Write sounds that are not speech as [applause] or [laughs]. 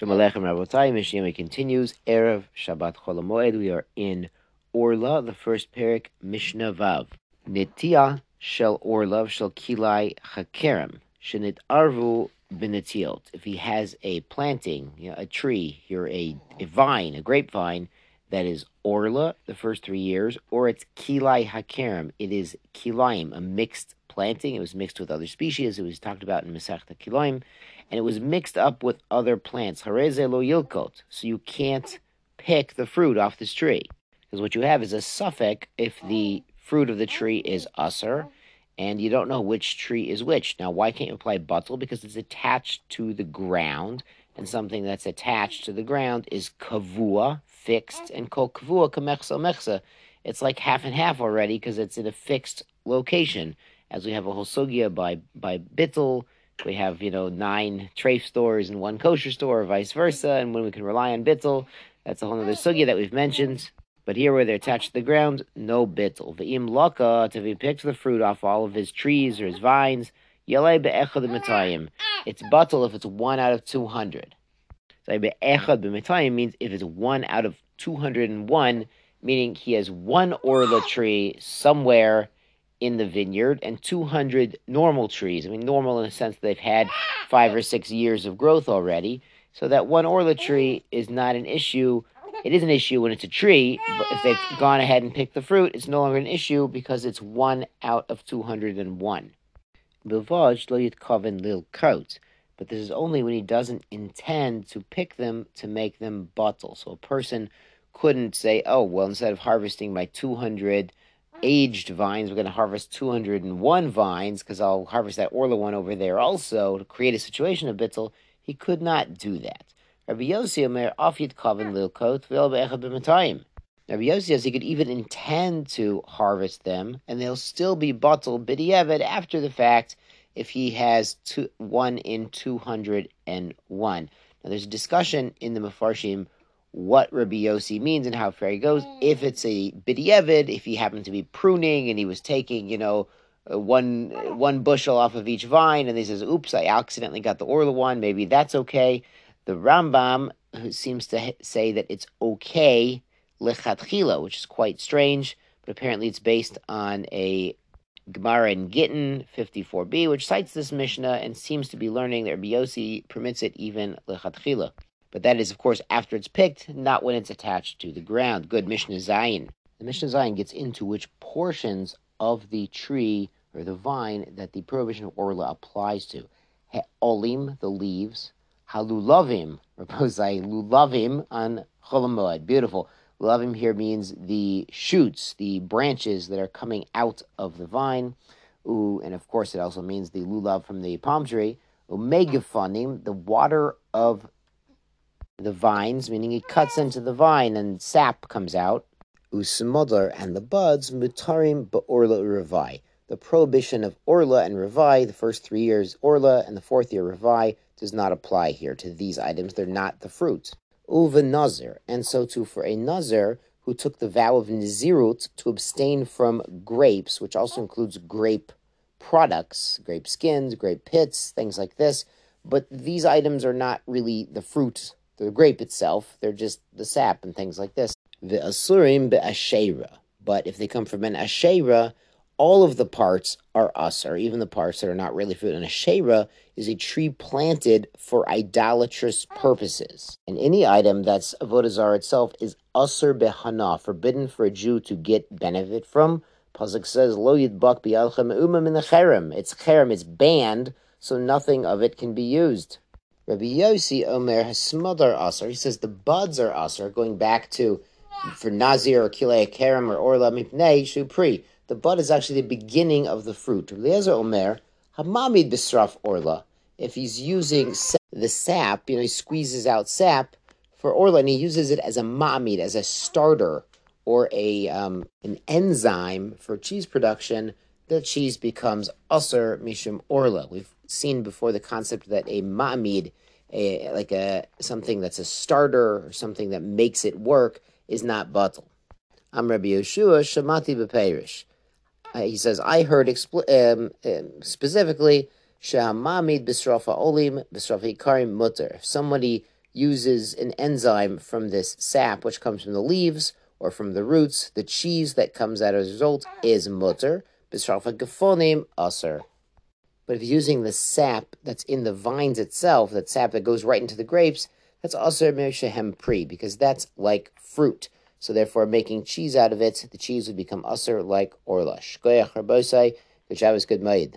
Shamalechem Rabotai, Mishnah continues. Erev Shabbat Cholamoed. We are in Orla, the first parak, Mishnah Vav. Nitia shel Orla shel Kilai Hakerem. Shenit Arvu Benetiot. If he has a planting, you know, a tree, here a, a vine, a grapevine, that is Orla the first three years, or it's Kilai Hakerem. It is Kilaim, a mixed planting. It was mixed with other species. It was talked about in Masechta Kilaim and it was mixed up with other plants. Hareze lo yilkot. So you can't pick the fruit off this tree. Because what you have is a safek if the fruit of the tree is usser, and you don't know which tree is which. Now, why can't you apply butzel? Because it's attached to the ground, and something that's attached to the ground is kavua, fixed, and kol kavua kamechsa mechsa. It's like half and half already because it's in a fixed location. As we have a whole sugya by by bittel, we have, you know, nine treif stores and one kosher store, or vice versa, and when we can rely on bittel, that's a whole other sugya that we've mentioned. But here, where they're attached to the ground, no bittel. Ve'im laka, if he picks the fruit off all of his trees or his vines. It's buttel if it's one out of 200. So be'echad b'mitayim means if it's one out of 201, meaning he has one orla tree somewhere in the vineyard and 200 normal trees. I mean, normal in the sense they've had five or six years of growth already. So that one orla tree is not an issue. It is an issue when it's a tree, but if they've gone ahead and picked the fruit, it's no longer an issue because it's one out of 201. Bilvaj lo yitkaven lilkot. But this is only when he doesn't intend to pick them to make them batel. So a person couldn't say, oh, well, instead of harvesting my 200 aged vines. We're going to harvest 201 vines because I'll harvest that Orla one over there also to create a situation of Bittel. He could not do that. Rabbi Yossi Omer Lilkot Rabbi Yossi says he could even intend to harvest them, and they'll still be bottled bidiyeved after the fact if he has two, one in 201. Now, there's a discussion in the Mefarshim what Rabbi Yossi means and how far he goes. If it's a bidyevid, if he happened to be pruning and he was taking, you know, uh, one one bushel off of each vine, and he says, "Oops, I accidentally got the orla one." Maybe that's okay. The Rambam who seems to say that it's okay lechatchila, which is quite strange, but apparently it's based on a Gemara in Gittin 54b, which cites this Mishnah and seems to be learning that Rabbi Yossi permits it even lechatchila. But that is, of course, after it's picked, not when it's attached to the ground. Good Mishnah Zayin. The Mishnah Zayin gets into which portions of the tree or the vine that the prohibition of orla applies to. Olim, the leaves. Halulavim, [laughs] Rabozai, lulavim on cholamoed. Beautiful. Lulavim here means the shoots, the branches that are coming out of the vine. Ooh, and of course, it also means the lulav from the palm tree. Umegafanim, the water of the vines, meaning it cuts into the vine and sap comes out. Usmodar and the buds, mutarim ba'orla urevai. The prohibition of orla and revai, the first three years orla and the fourth year revai, does not apply here to these items. They're not the fruit. Uva nazir, and so too for a nazir who took the vow of nazirut to abstain from grapes, which also includes grape products, grape skins, grape pits, things like this. But these items are not really the fruit the grape itself. They're just the sap and things like this. The asurim be'ashera. But if they come from an ashera, all of the parts are us, or even the parts that are not really fruit. An ashera is a tree planted for idolatrous purposes. And any item that's avodazar itself is usar behana, forbidden for a Jew to get benefit from. Pasuk says, Lo yidbak bi'alchem umam in the cherem. It's cherem, it's banned, so nothing of it can be used. Rabbi Yossi Omer Hasmodar Asar. He says the buds are Asar, going back to for Nazir or Kilei Kerem or Orla Mipnei Shupri. The bud is actually the beginning of the fruit. Eliezer Omer Hamamid Bisraf Orla. If he's using the sap, you know, he squeezes out sap for Orla and he uses it as a mamid, as a starter or a um, an enzyme for cheese production, the cheese becomes usr mishum orla. We've seen before the concept that a ma'amid, a, like a something that's a starter or something that makes it work, is not batal. I'm Rabbi Yeshua Shamati Beperish. Uh, he says, I heard expl- um, um, specifically Bisrafa Olim Bisrafa Karim Mutter. If somebody uses an enzyme from this sap, which comes from the leaves or from the roots, the cheese that comes out as a result is mutter. Aser. But if using the sap that's in the vines itself, that sap that goes right into the grapes, that's aser shehem pri, because that's like fruit. So therefore, making cheese out of it, the cheese would become aser like orlash. Goyach Good Shabbos, good ma'id.